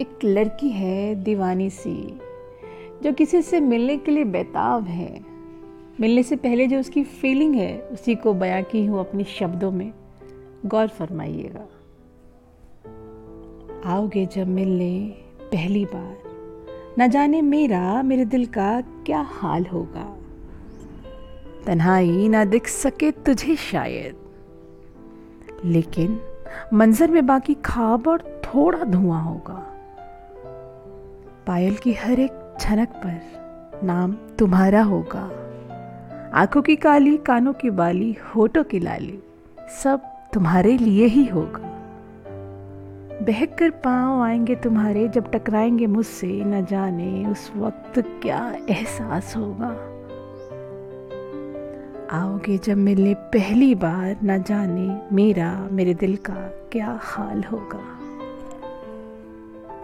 एक लड़की है दीवानी सी, जो किसी से मिलने के लिए बेताब है। मिलने से पहले जो उसकी फीलिंग है, उसी को बयां की हूँ अपने शब्दों में। गौर फरमाइएगा। आओगे जब मिलने पहली बार। न जाने मेरा, मेरे दिल का क्या हाल होगा। तन्हाई ना दिख सके तुझे शायद। लेकिन मंजर में बाकी खाब और थोड़ा धुआँ होगा। पायल की हर एक छनक पर नाम तुम्हारा होगा। आँखों की काली, कानों की बाली, होठों की लाली, सब तुम्हारे लिए ही होगा। बहक कर पाँव आएँगे तुम्हारे, जब टकराएँगे मुझसे, न जाने उस वक्त क्या एहसास होगा। आओगे जब मिलने पहली बार, न जाने मेरा, मेरे दिल का क्या हाल होगा।